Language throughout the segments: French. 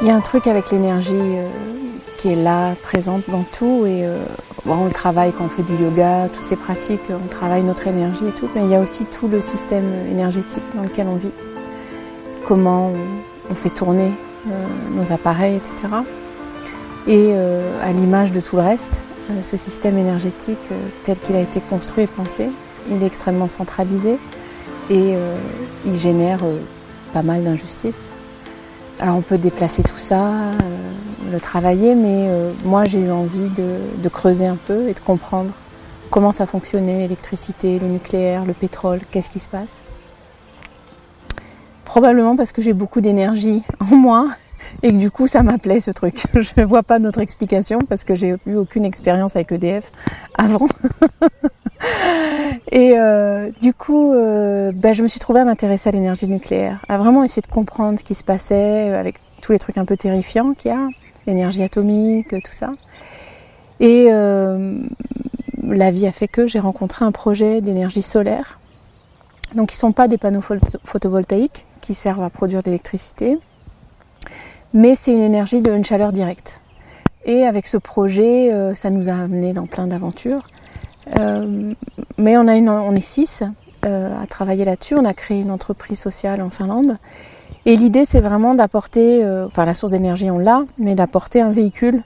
Il y a un truc avec l'énergie euh, qui est là, présente dans tout. Et euh, on le travaille quand on fait du yoga, toutes ces pratiques, on travaille notre énergie et tout. Mais il y a aussi tout le système énergétique dans lequel on vit. Comment on, fait tourner euh, nos appareils, etc. Et à l'image de tout le reste, ce système énergétique tel qu'il a été construit et pensé, il est extrêmement centralisé et il génère pas mal d'injustices. Alors on peut déplacer tout ça, euh, le travailler, mais euh, moi j'ai eu envie de, creuser un peu et de comprendre comment ça fonctionnait, l'électricité, le nucléaire, le pétrole, qu'est-ce qui se passe. Probablement parce que j'ai beaucoup d'énergie en moi et que du coup ça m'appelait ce truc. Je ne vois pas d'autre explication parce que j'ai eu aucune expérience avec EDF avant. Et euh, du coup, euh, ben, je me suis trouvée à m'intéresser à l'énergie nucléaire, à vraiment essayer de comprendre ce qui se passait avec tous les trucs un peu terrifiants qu'il y a, l'énergie atomique, tout ça. Et euh, la vie a fait que j'ai rencontré un projet d'énergie solaire. Donc, ils ne sont pas des panneaux photovoltaïques qui servent à produire de l'électricité, mais c'est une énergie d'une chaleur directe. Et avec ce projet, ça nous a amené dans plein d'aventures. Euh, mais on, a une, on est six euh, à travailler là-dessus. On a créé une entreprise sociale en Finlande. Et l'idée, c'est vraiment d'apporter, euh, enfin la source d'énergie, on l'a, mais d'apporter un véhicule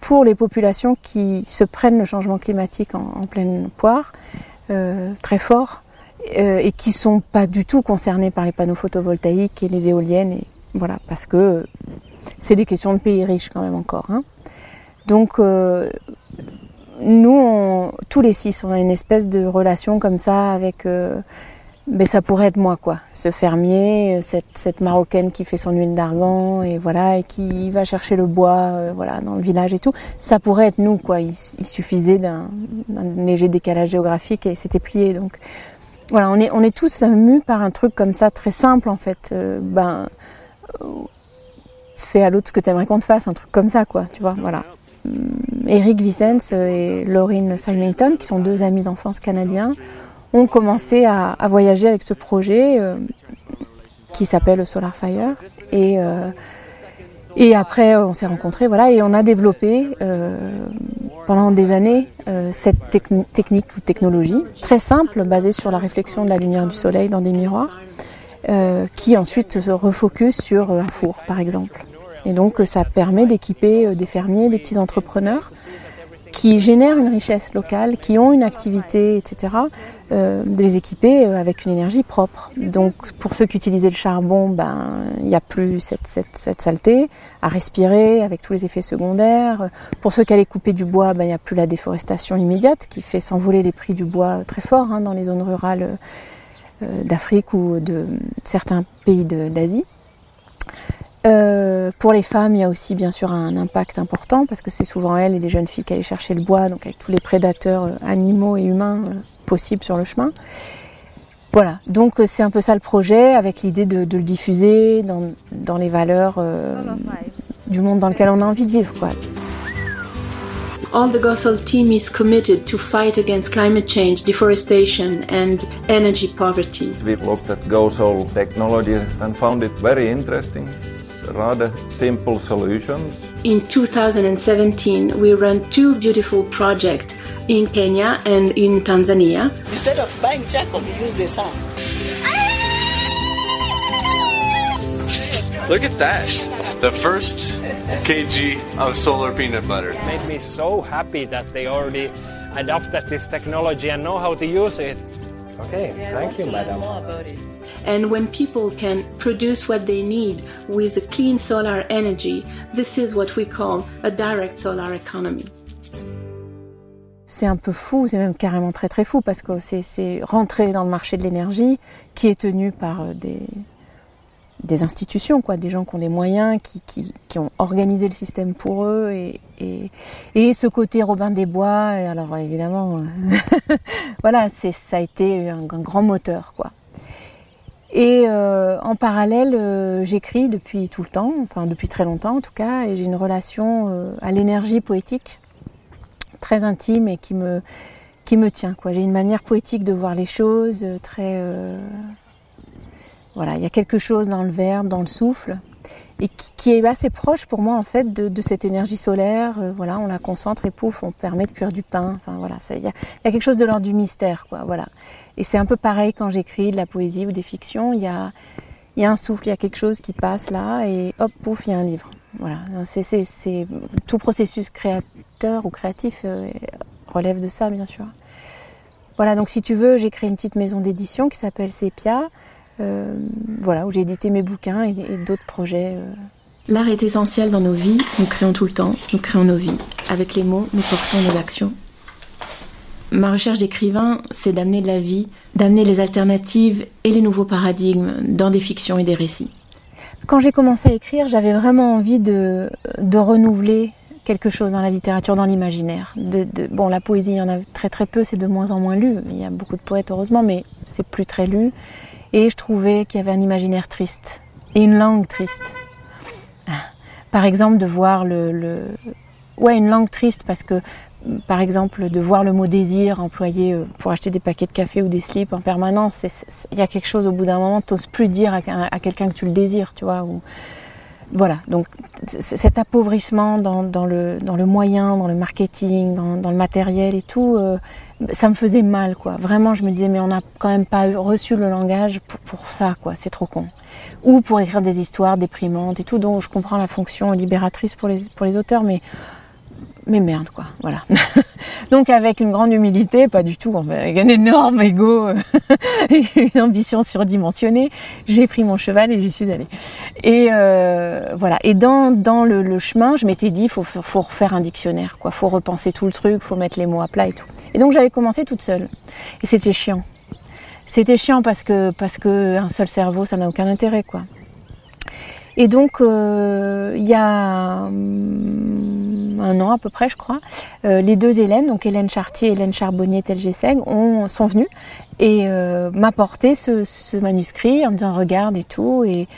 pour les populations qui se prennent le changement climatique en, pleine poire, très fort, et qui sont pas du tout concernés par les panneaux photovoltaïques et les éoliennes. Et voilà, parce que c'est des questions de pays riches quand même encore. Hein. Donc nous, tous les six, on a une espèce de relation comme ça avec. Euh, ben, ça pourrait être moi, quoi. Ce fermier, euh, cette, cette marocaine qui fait son huile d'argan et voilà et qui va chercher le bois, euh, voilà, dans le village et tout. Ça pourrait être nous, quoi. Il, suffisait d'un léger décalage géographique et c'était plié. Donc voilà, on est on est tous mus par un truc comme ça, très simple en fait. ben fais à l'autre ce que tu aimerais qu'on te fasse, un truc comme ça, quoi. Tu vois, voilà. Eric Vicens et Laurine Symington, qui sont deux amis d'enfance canadiens, ont commencé à, voyager avec ce projet euh, qui s'appelle Solar Fire. Et, euh, et après, on s'est rencontrés, voilà, et on a développé euh, pendant des années cette technique ou technologie très simple, basée sur la réflexion de la lumière du soleil dans des miroirs, qui ensuite se refocus sur un four, par exemple. Et donc ça permet d'équiper euh, des fermiers, des petits entrepreneurs qui génèrent une richesse locale, qui ont une activité, etc., euh, de les équiper euh, avec une énergie propre. Donc pour ceux qui utilisaient le charbon, ben il n'y a plus cette, cette, cette, saleté à respirer avec tous les effets secondaires. Pour ceux qui allaient couper du bois, ben il n'y a plus la déforestation immédiate qui fait s'envoler les prix du bois très fort hein, dans les zones rurales d'Afrique ou de certains pays d'Asie. Euh, pour les femmes, il y a aussi bien sûr un impact important parce que c'est souvent elles et les jeunes filles qui allaient chercher le bois, donc avec tous les prédateurs euh, animaux et humains euh, possibles sur le chemin. Voilà, donc c'est un peu ça le projet, avec l'idée de, de, le diffuser dans, dans les valeurs du monde dans lequel on a envie de vivre. Quoi. All the Gossel team is committed to fight against climate change, deforestation and energy poverty. We've looked at Gossel technology and found it very interesting rather simple solutions. In 2017, we ran two beautiful projects in Kenya and in Tanzania. Instead of buying charcoal, we use the sun. Look at that. The first kg of solar peanut butter. It made me so happy that they already adopted this technology and know how to use it. Okay, yeah, thank you, madam. And when people can produce what they need with a clean solar energy, this is what we call a direct solar economy. C'est un peu fou, c'est même carrément très très fou parce que c'est rentrer dans le marché de l'énergie qui est tenu par euh, des, institutions, quoi, des gens qui ont des moyens, qui, ont organisé le système pour eux, et, ce côté Robin des Bois. Alors évidemment, voilà, c'est ça a été un, un, grand moteur, quoi. Et euh, en parallèle, euh, j'écris depuis tout le temps, enfin depuis très longtemps en tout cas, et j'ai une relation euh, à l'énergie poétique très intime et qui me qui me tient. J'ai une manière poétique de voir les choses, très voilà, il y a quelque chose dans le verbe, dans le souffle. Et qui, est assez proche pour moi en fait de, cette énergie solaire. Euh, voilà, on la concentre et pouf, on permet de cuire du pain. Enfin voilà, il y a, quelque chose de l'ordre du mystère, quoi. Voilà. Et c'est un peu pareil quand j'écris de la poésie ou des fictions. Il y a, y a un souffle, il y a quelque chose qui passe là et hop, pouf, il y a un livre. Voilà, c'est tout processus créateur ou créatif euh, relève de ça, bien sûr. Voilà, donc si tu veux, j'ai créé une petite maison d'édition qui s'appelle Sepia. Euh, voilà, où j'ai édité mes bouquins et, d'autres projets. Euh. L'art est essentiel dans nos vies, nous créons tout le temps, nous créons nos vies. Avec les mots, nous portons nos actions. Ma recherche d'écrivain, c'est d'amener de la vie, d'amener les alternatives et les nouveaux paradigmes dans des fictions et des récits. Quand j'ai commencé à écrire, j'avais vraiment envie de, de renouveler quelque chose dans la littérature, dans l'imaginaire. De, bon, la poésie, il y en a très très peu, c'est de moins en moins lu. Il y a beaucoup de poètes, heureusement, mais c'est plus très lu. Et je trouvais qu'il y avait un imaginaire triste et une langue triste. Par exemple, de voir le, ouais, une langue triste parce que, par exemple, de voir le mot désir employé euh, pour acheter des paquets de café ou des slips en permanence, il y a quelque chose au bout d'un moment, t'oses plus dire à, quelqu'un que tu le désires, tu vois. Voilà, donc cet appauvrissement dans, le, dans le moyen, dans le marketing, dans, dans le matériel et tout, euh, ça me faisait mal, quoi. Vraiment, je me disais, mais on n'a quand même pas reçu le langage pour, pour ça, quoi. C'est trop con. Ou pour écrire des histoires déprimantes et tout, dont je comprends la fonction libératrice pour les, pour les auteurs, mais mais merde quoi, voilà. Donc avec une grande humilité, pas du tout, avec un énorme ego et une ambition surdimensionnée, j'ai pris mon cheval et j'y suis allée. Et euh, voilà. Et dans dans le, chemin, je m'étais dit, faut faut refaire un dictionnaire, quoi. Faut repenser tout le truc, faut mettre les mots à plat et tout. Et donc j'avais commencé toute seule. Et c'était chiant. C'était chiant parce que parce que un seul cerveau, ça n'a aucun intérêt, quoi. Et donc, euh, il y a hum, un an à peu près, je crois, euh, les deux Hélène, donc Hélène Chartier et Hélène Charbonnier-Telgeseg, sont venues et euh, ce, manuscrit en me disant regarde et tout. Et,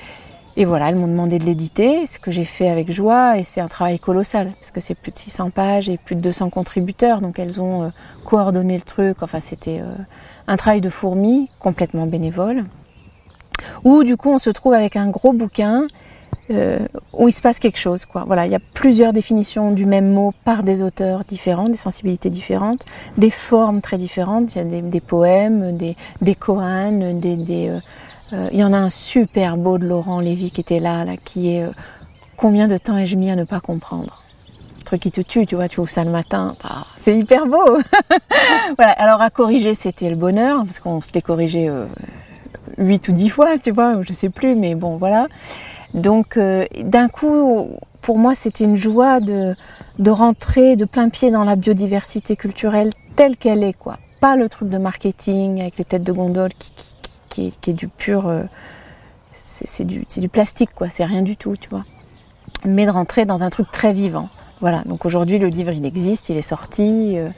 et voilà, elles m'ont demandé de l'éditer, ce que j'ai fait avec joie, et c'est un travail colossal, parce que c'est plus de 600 pages et plus de 200 contributeurs, donc elles ont coordonné le truc, enfin c'était un travail de fourmi, complètement bénévole, où du coup on se trouve avec un gros bouquin euh, où il se passe quelque chose. Quoi. Voilà, il y a plusieurs définitions du même mot par des auteurs différents, des sensibilités différentes, des formes très différentes. Il y a des, poèmes, des, des koans, des, des euh, euh, il y en a un super beau de Laurent Lévy qui était là, là qui est Combien de temps ai-je mis à ne pas comprendre? Truc qui te tue, tu vois, tu ouvres ça le matin, c'est hyper beau. voilà, alors à corriger, c'était le bonheur, parce qu'on se l'est corrigé huit ou dix fois, tu vois, je sais plus, mais bon, voilà. Donc euh, d'un coup, pour moi, c'était une joie de, de rentrer de plein pied dans la biodiversité culturelle telle qu'elle est, quoi. Pas le truc de marketing avec les têtes de gondole qui, qui, qui, est, du pur... Euh, c'est du, du plastique, quoi. C'est rien du tout, tu vois. Mais de rentrer dans un truc très vivant. Voilà, donc aujourd'hui le livre il existe, il est sorti. Euh,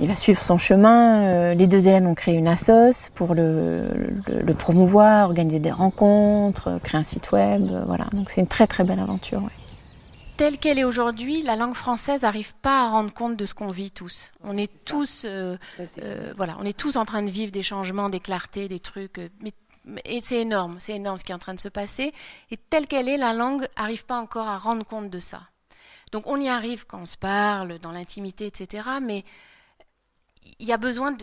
il va suivre son chemin. Euh, les deux élèves ont créé une assos pour le, le, promouvoir, organiser des rencontres, euh, créer un site web. Euh, voilà, donc c'est une très très belle aventure. Telle qu'elle est aujourd'hui, la langue française n'arrive pas à rendre compte de ce qu'on vit tous. On est, tous, voilà, on est tous en train de vivre des changements, des clartés, des trucs. Mais, et c'est énorme, c'est énorme ce qui est en train de se passer. Et telle qu'elle est, la langue n'arrive pas encore à rendre compte de ça. Donc on y arrive quand on se parle, dans l'intimité, etc. Mais il y a besoin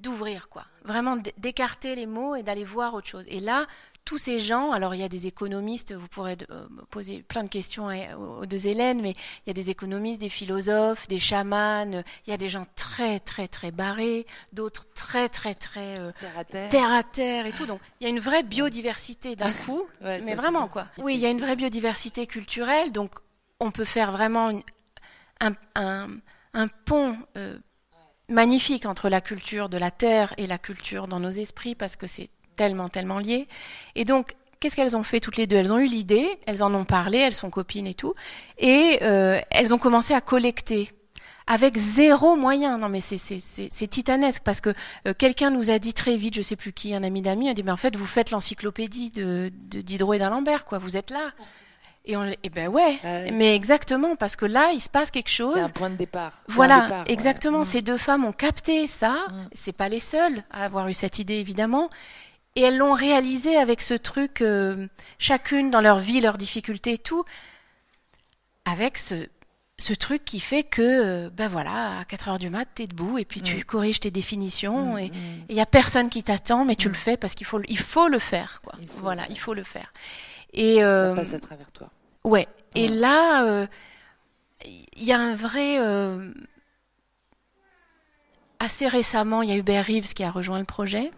d'ouvrir, quoi. Vraiment d'écarter les mots et d'aller voir autre chose. Et là, tous ces gens, alors il y a des économistes, vous pourrez euh, poser plein de questions aux deux Hélènes, mais il y a des économistes, des philosophes, des chamans, il y a des gens très très très barrés, d'autres très très très euh, terre, à terre. et tout. Donc il y a une vraie biodiversité d'un coup, mais vraiment quoi. Oui, il y a une vraie biodiversité culturelle, donc on peut faire vraiment un, un, pont. Euh, magnifique entre la culture de la terre et la culture dans nos esprits parce que c'est tellement, tellement lié. Et donc, qu'est-ce qu'elles ont fait toutes les deux? Elles ont eu l'idée, elles en ont parlé, elles sont copines et tout, et euh, elles ont commencé à collecter avec zéro moyen. Non mais c'est titanesque parce que euh, quelqu'un nous a dit très vite, je sais plus qui, un ami d'amis, a dit mais en fait vous faites l'encyclopédie de Diderot et d'Alembert quoi, vous êtes là. Et on, eh ben ouais, mais exactement, parce que là, il se passe quelque chose. C'est un point de départ. Voilà, exactement. Mm. Ces deux femmes ont capté ça. Mm. C'est pas les seules à avoir eu cette idée, évidemment. et elles l'ont réalisé avec ce truc, euh, chacune dans leur vie, leurs difficultés et tout, avec ce, ce truc qui fait que, euh, ben voilà, à 4 heures du mat, t'es debout et puis tu Mm. corriges tes définitions et il y a personne qui t'attend, mais tu le fais parce qu'il faut, le- il faut le faire, quoi. Il faut le voilà, faire. il faut le faire. Et euh, Ça passe à travers toi. Ouais. Et Ouais. là, euh, il y a un vrai. euh, assez récemment, il y a Hubert Reeves qui a rejoint le projet.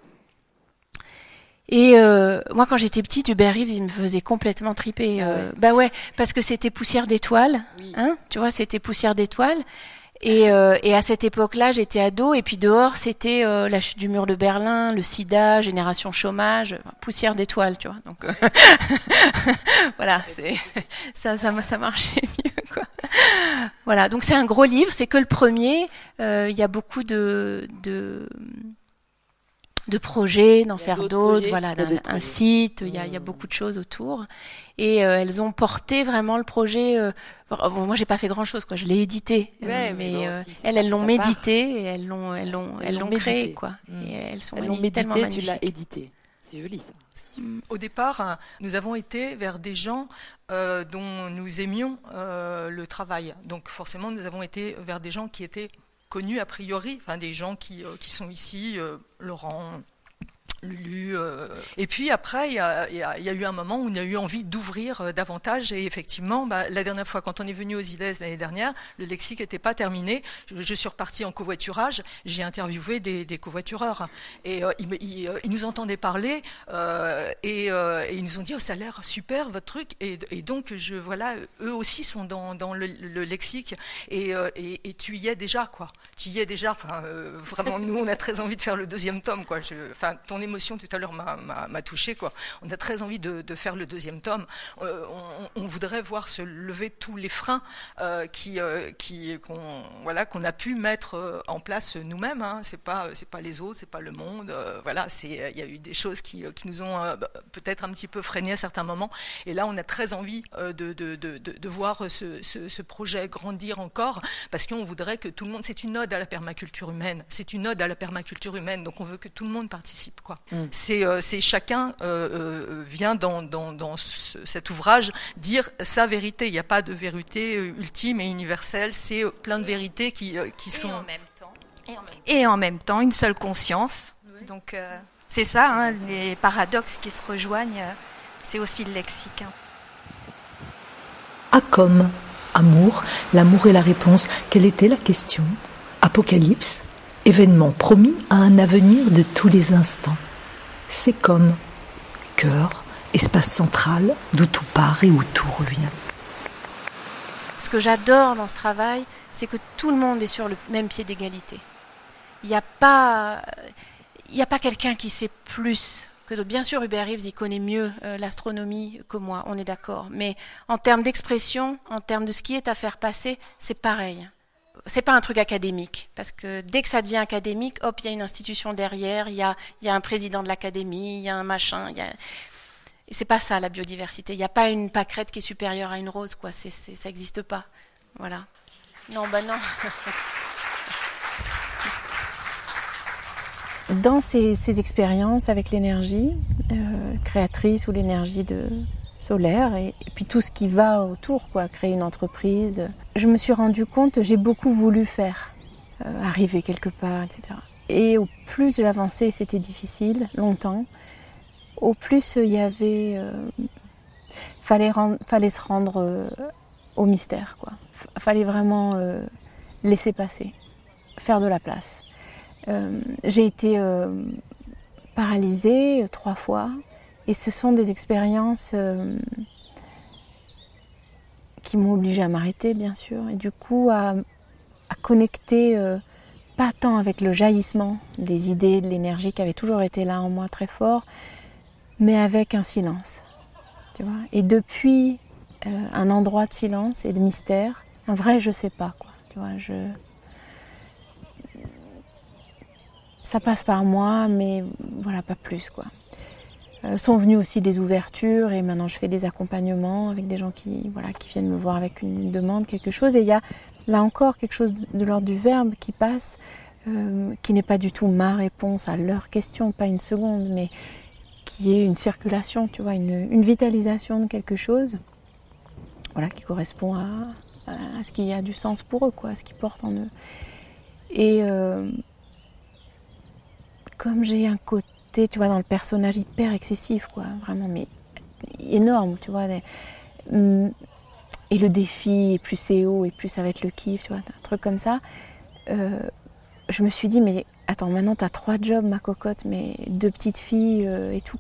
Et euh, moi, quand j'étais petite, Hubert Reeves, il me faisait complètement triper. Ah euh, ouais. Bah ouais, parce que c'était poussière d'étoiles. Oui. Hein, tu vois, c'était poussière d'étoiles. Et, euh, et à cette époque-là, j'étais ado, et puis dehors, c'était euh, la chute du mur de Berlin, le sida, génération chômage, poussière d'étoiles, tu vois. Donc euh, voilà, ça, ça, ça marchait mieux, quoi. Voilà, donc c'est un gros livre, c'est que le premier. Euh, Il y a beaucoup de, de de projets, d'en faire d'autres voilà, d'un- un site, il y, a, il y a Mmh. beaucoup de choses autour. Et euh, elles ont porté vraiment le projet. euh, bon, moi, j'ai pas fait grand chose, quoi. Je l'ai édité, Ouais, mais euh, si, elles, elles l'ont médité et elles l'ont, elles l'ont, Elles elles l'ont l'ont créé, médité. quoi. Mmh. Et elles sont Elles l'ont magnifiques, tellement médité, tu l'as magnifiques. édité. C'est joli ça. aussi. Au départ, hein, nous avons été vers des gens euh, dont nous aimions euh, le travail. Donc forcément, nous avons été vers des gens qui étaient connus a priori, enfin des gens qui, euh, qui sont ici, euh, Laurent. Euh. Et puis après, il y, a, eu un moment où on a eu envie d'ouvrir euh, davantage. Et effectivement, bah, la dernière fois, quand on est venu aux IDES l'année dernière, le lexique n'était pas terminé. Je, suis repartie en covoiturage. J'ai interviewé des, covoitureurs. Et euh, ils, nous entendaient parler et, ils nous ont dit oh, ça a l'air super votre truc. Et, donc, eux aussi sont dans, le, le lexique. Et, tu y es déjà, quoi. Tu y es déjà. Enfin, vraiment, nous, on a très envie de faire le deuxième tome, enfin, ton émotion tout à l'heure m'a- touché. On a très envie de, faire le deuxième tome. Euh, on, voudrait voir se lever tous les freins euh, euh, qu'on, a pu mettre en place nous-mêmes. Hein. C'est pas, les autres, c'est pas le monde. il y a eu des choses qui, nous ont peut-être un petit peu freiné à certains moments. Et là, on a très envie de, voir ce, projet grandir encore, parce qu'on voudrait que tout le monde. C'est une ode à la permaculture humaine. C'est une ode à la permaculture humaine. Donc, on veut que tout le monde participe. Mm. C'est, euh, c'est chacun euh, euh, vient dans, dans, dans ce- cet ouvrage dire sa vérité. Il n'y a pas de vérité ultime et universelle. C'est plein de vérités qui, euh, qui Et en sont. même temps. Et en même temps, une seule conscience. Donc, euh, c'est ça, hein, les paradoxes qui se rejoignent, c'est aussi le lexique. hein. A comme amour, l'amour est la réponse. Quelle était la question? Apocalypse, événement promis à un avenir de tous les instants. C'est comme cœur, espace central d'où tout part et où tout revient. Ce que j'adore dans ce travail, c'est que tout le monde est sur le même pied d'égalité. Il n'y a pas, a pas quelqu'un qui sait plus que d'autres. Bien sûr, Hubert Reeves, il connaît mieux euh, l'astronomie que moi, on est d'accord. Mais en termes d'expression, en termes de ce qui est à faire passer, c'est pareil. C'est pas un truc académique, parce que dès que ça devient académique, hop, il y a une institution derrière, il y a, un président de l'académie, il y a un machin, y a... Et c'est pas ça la biodiversité. Il n'y a pas une pâquerette qui est supérieure à une rose, quoi. Ça n'existe pas. Voilà. Non, bah non. Dans ces, ces expériences avec l'énergie euh, créatrice ou l'énergie de solaire et, puis tout ce qui va autour, quoi, créer une entreprise, je me suis rendu compte, j'ai beaucoup voulu faire, euh, arriver quelque part, etc. Et au plus j'avançais, c'était difficile, longtemps, au plus il y avait, euh, fallait, fallait se rendre euh, au mystère, quoi. F- fallait vraiment euh, laisser passer, faire de la place. J'ai été paralysée trois fois et ce sont des expériences euh, qui m'ont obligée à m'arrêter, bien sûr, et du coup à, connecter euh, pas tant avec le jaillissement des idées, de l'énergie qui avait toujours été là en moi très fort, mais avec un silence. Tu vois et depuis euh, un endroit de silence et de mystère, un vrai je sais pas quoi. Tu vois, je ça passe par moi, mais voilà, pas plus quoi. Euh, sont venues aussi des ouvertures et maintenant je fais des accompagnements avec des gens qui, qui viennent me voir avec une, demande, quelque chose. Et il y a là encore quelque chose de, l'ordre du verbe qui passe, euh, qui n'est pas du tout ma réponse à leur question, pas une seconde, mais qu'il y ait une circulation, tu vois, une, vitalisation de quelque chose, voilà, qui correspond à, ce qui a du sens pour eux, quoi, à ce qu'ils portent en eux. Et euh, comme j'ai un côté, tu vois, dans le personnage hyper excessif, quoi, vraiment, mais énorme, tu vois. Hum, et le défi, et plus c'est haut, et plus ça va être le kiff, tu vois, un truc comme ça. Euh, je me suis dit, mais attends, maintenant tu as trois jobs, ma cocotte, mais deux petites filles euh, et tout.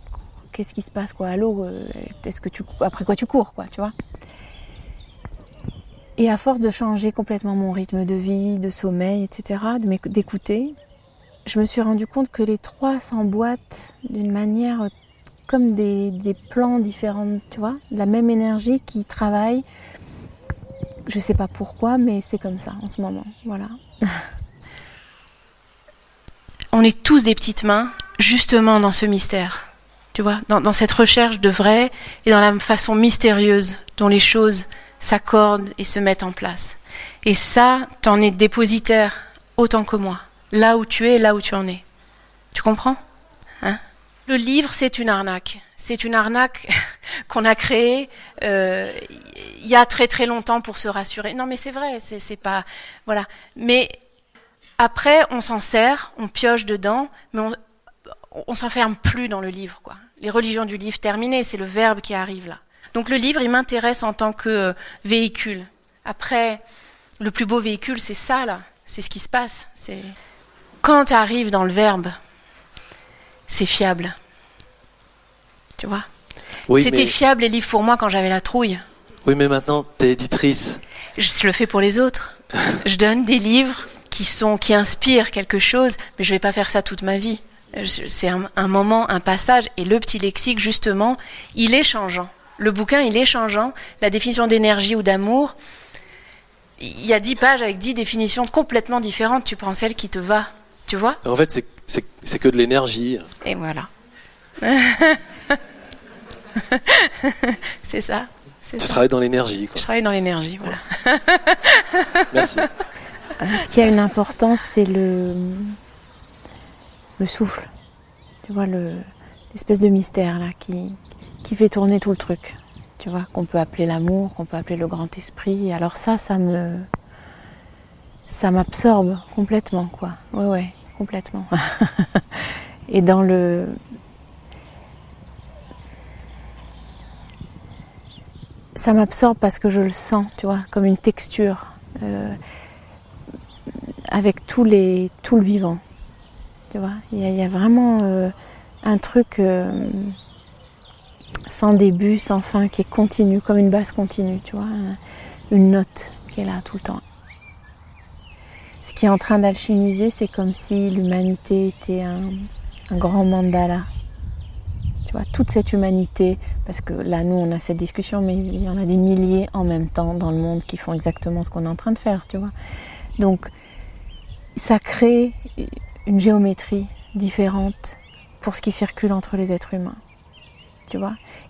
Qu'est-ce qui se passe, quoi Allô, euh, est-ce que tu après quoi tu cours, quoi, tu vois Et à force de changer complètement mon rythme de vie, de sommeil, etc., d'écouter, je me suis rendu compte que les trois s'emboîtent d'une manière comme des, plans différents, tu vois, la même énergie qui travaille. Je sais pas pourquoi, mais c'est comme ça en ce moment, voilà. On est tous des petites mains, justement dans ce mystère, tu vois, dans, dans cette recherche de vrai et dans la façon mystérieuse dont les choses s'accordent et se mettent en place. Et ça, t'en es dépositaire autant que moi, là où tu es, là où tu en es. Tu comprends? Hein? Le livre, c'est une arnaque. C'est une arnaque qu'on a créée euh, il y a très très longtemps pour se rassurer. Non, mais c'est vrai, c'est pas voilà. Mais après, on s'en sert, on pioche dedans, mais on, on s'enferme plus dans le livre, quoi. Les religions du livre terminées, c'est le verbe qui arrive là. Donc le livre, il m'intéresse en tant que euh, véhicule. Après, le plus beau véhicule, c'est ça là. C'est ce qui se passe. C'est quand tu arrives dans le verbe, c'est fiable. Tu vois? C'était fiable les livres pour moi quand j'avais la trouille. Oui, mais maintenant, tu es éditrice. Je le fais pour les autres. je donne des livres qui sont qui inspirent quelque chose, mais je vais pas faire ça toute ma vie. C'est un, un, moment, un passage, et le petit lexique justement, il est changeant. Le bouquin, il est changeant. La définition d'énergie ou d'amour, il y a dix pages avec dix définitions complètement différentes. Tu prends celle qui te va, tu vois En fait, c'est c'est que de l'énergie. Et voilà. c'est ça. Tu travailles dans l'énergie. Je travaille dans l'énergie, voilà. Merci. Euh, ce qui a une importance, c'est le, le souffle. Tu vois, l'espèce de mystère là qui, qui fait tourner tout le truc. Tu vois, qu'on peut appeler l'amour, qu'on peut appeler le grand esprit. Alors ça, ça me, ça m'absorbe complètement, quoi. Ouais, ouais complètement. et dans le. Ça m'absorbe parce que je le sens, tu vois, comme une texture, euh, avec tous les, tout le vivant. Tu vois, il y, a vraiment euh, un truc euh, sans début, sans fin, qui est continu, comme une basse continue, tu vois, une note qui est là tout le temps ce qui est en train d'alchimiser, c'est comme si l'humanité était un, grand mandala. Tu vois, toute cette humanité, parce que là, nous, on a cette discussion, mais il y en a des milliers en même temps dans le monde qui font exactement ce qu'on est en train de faire. Donc, ça crée une géométrie différente pour ce qui circule entre les êtres humains.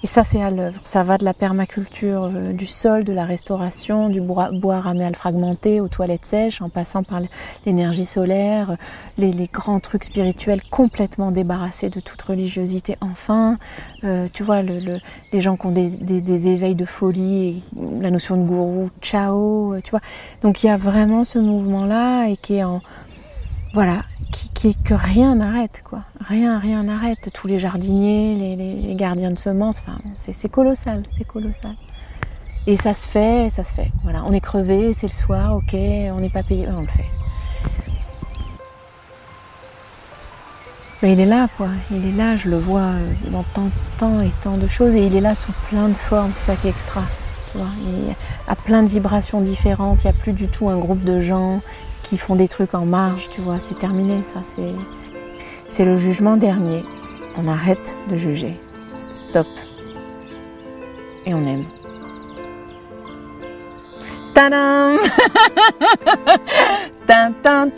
Et ça, c'est à l'œuvre. Ça va de la permaculture euh, du sol, de la restauration, du bois, bois raméal fragmenté aux toilettes sèches, en passant par l'énergie solaire, euh, les, grands trucs spirituels complètement débarrassés de toute religiosité. Enfin, euh, tu vois, le, les gens qui ont des, des, éveils de folie, et la notion de gourou, ciao, tu vois. Donc il y a vraiment ce mouvement-là et qui est en, voilà, qui, que rien n'arrête, quoi. Rien, rien n'arrête. Tous les jardiniers, les, gardiens de semences, enfin, c'est colossal, c'est colossal. Et ça se fait, ça se fait. Voilà, on est crevé, c'est le soir, ok, on n'est pas payé, on le fait. Mais il est là, quoi. Il est là, je le vois euh, dans tant, tant et tant de choses, et il est là sous plein de formes, c'est ça qui extra. Tu vois, il a plein de vibrations différentes, il n'y a plus du tout un groupe de gens qui font des trucs en marge, tu vois, c'est terminé, ça, c'est, c'est le jugement dernier. On arrête de juger. Stop. Et on aime. Tadam Tin.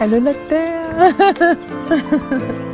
Allô la terre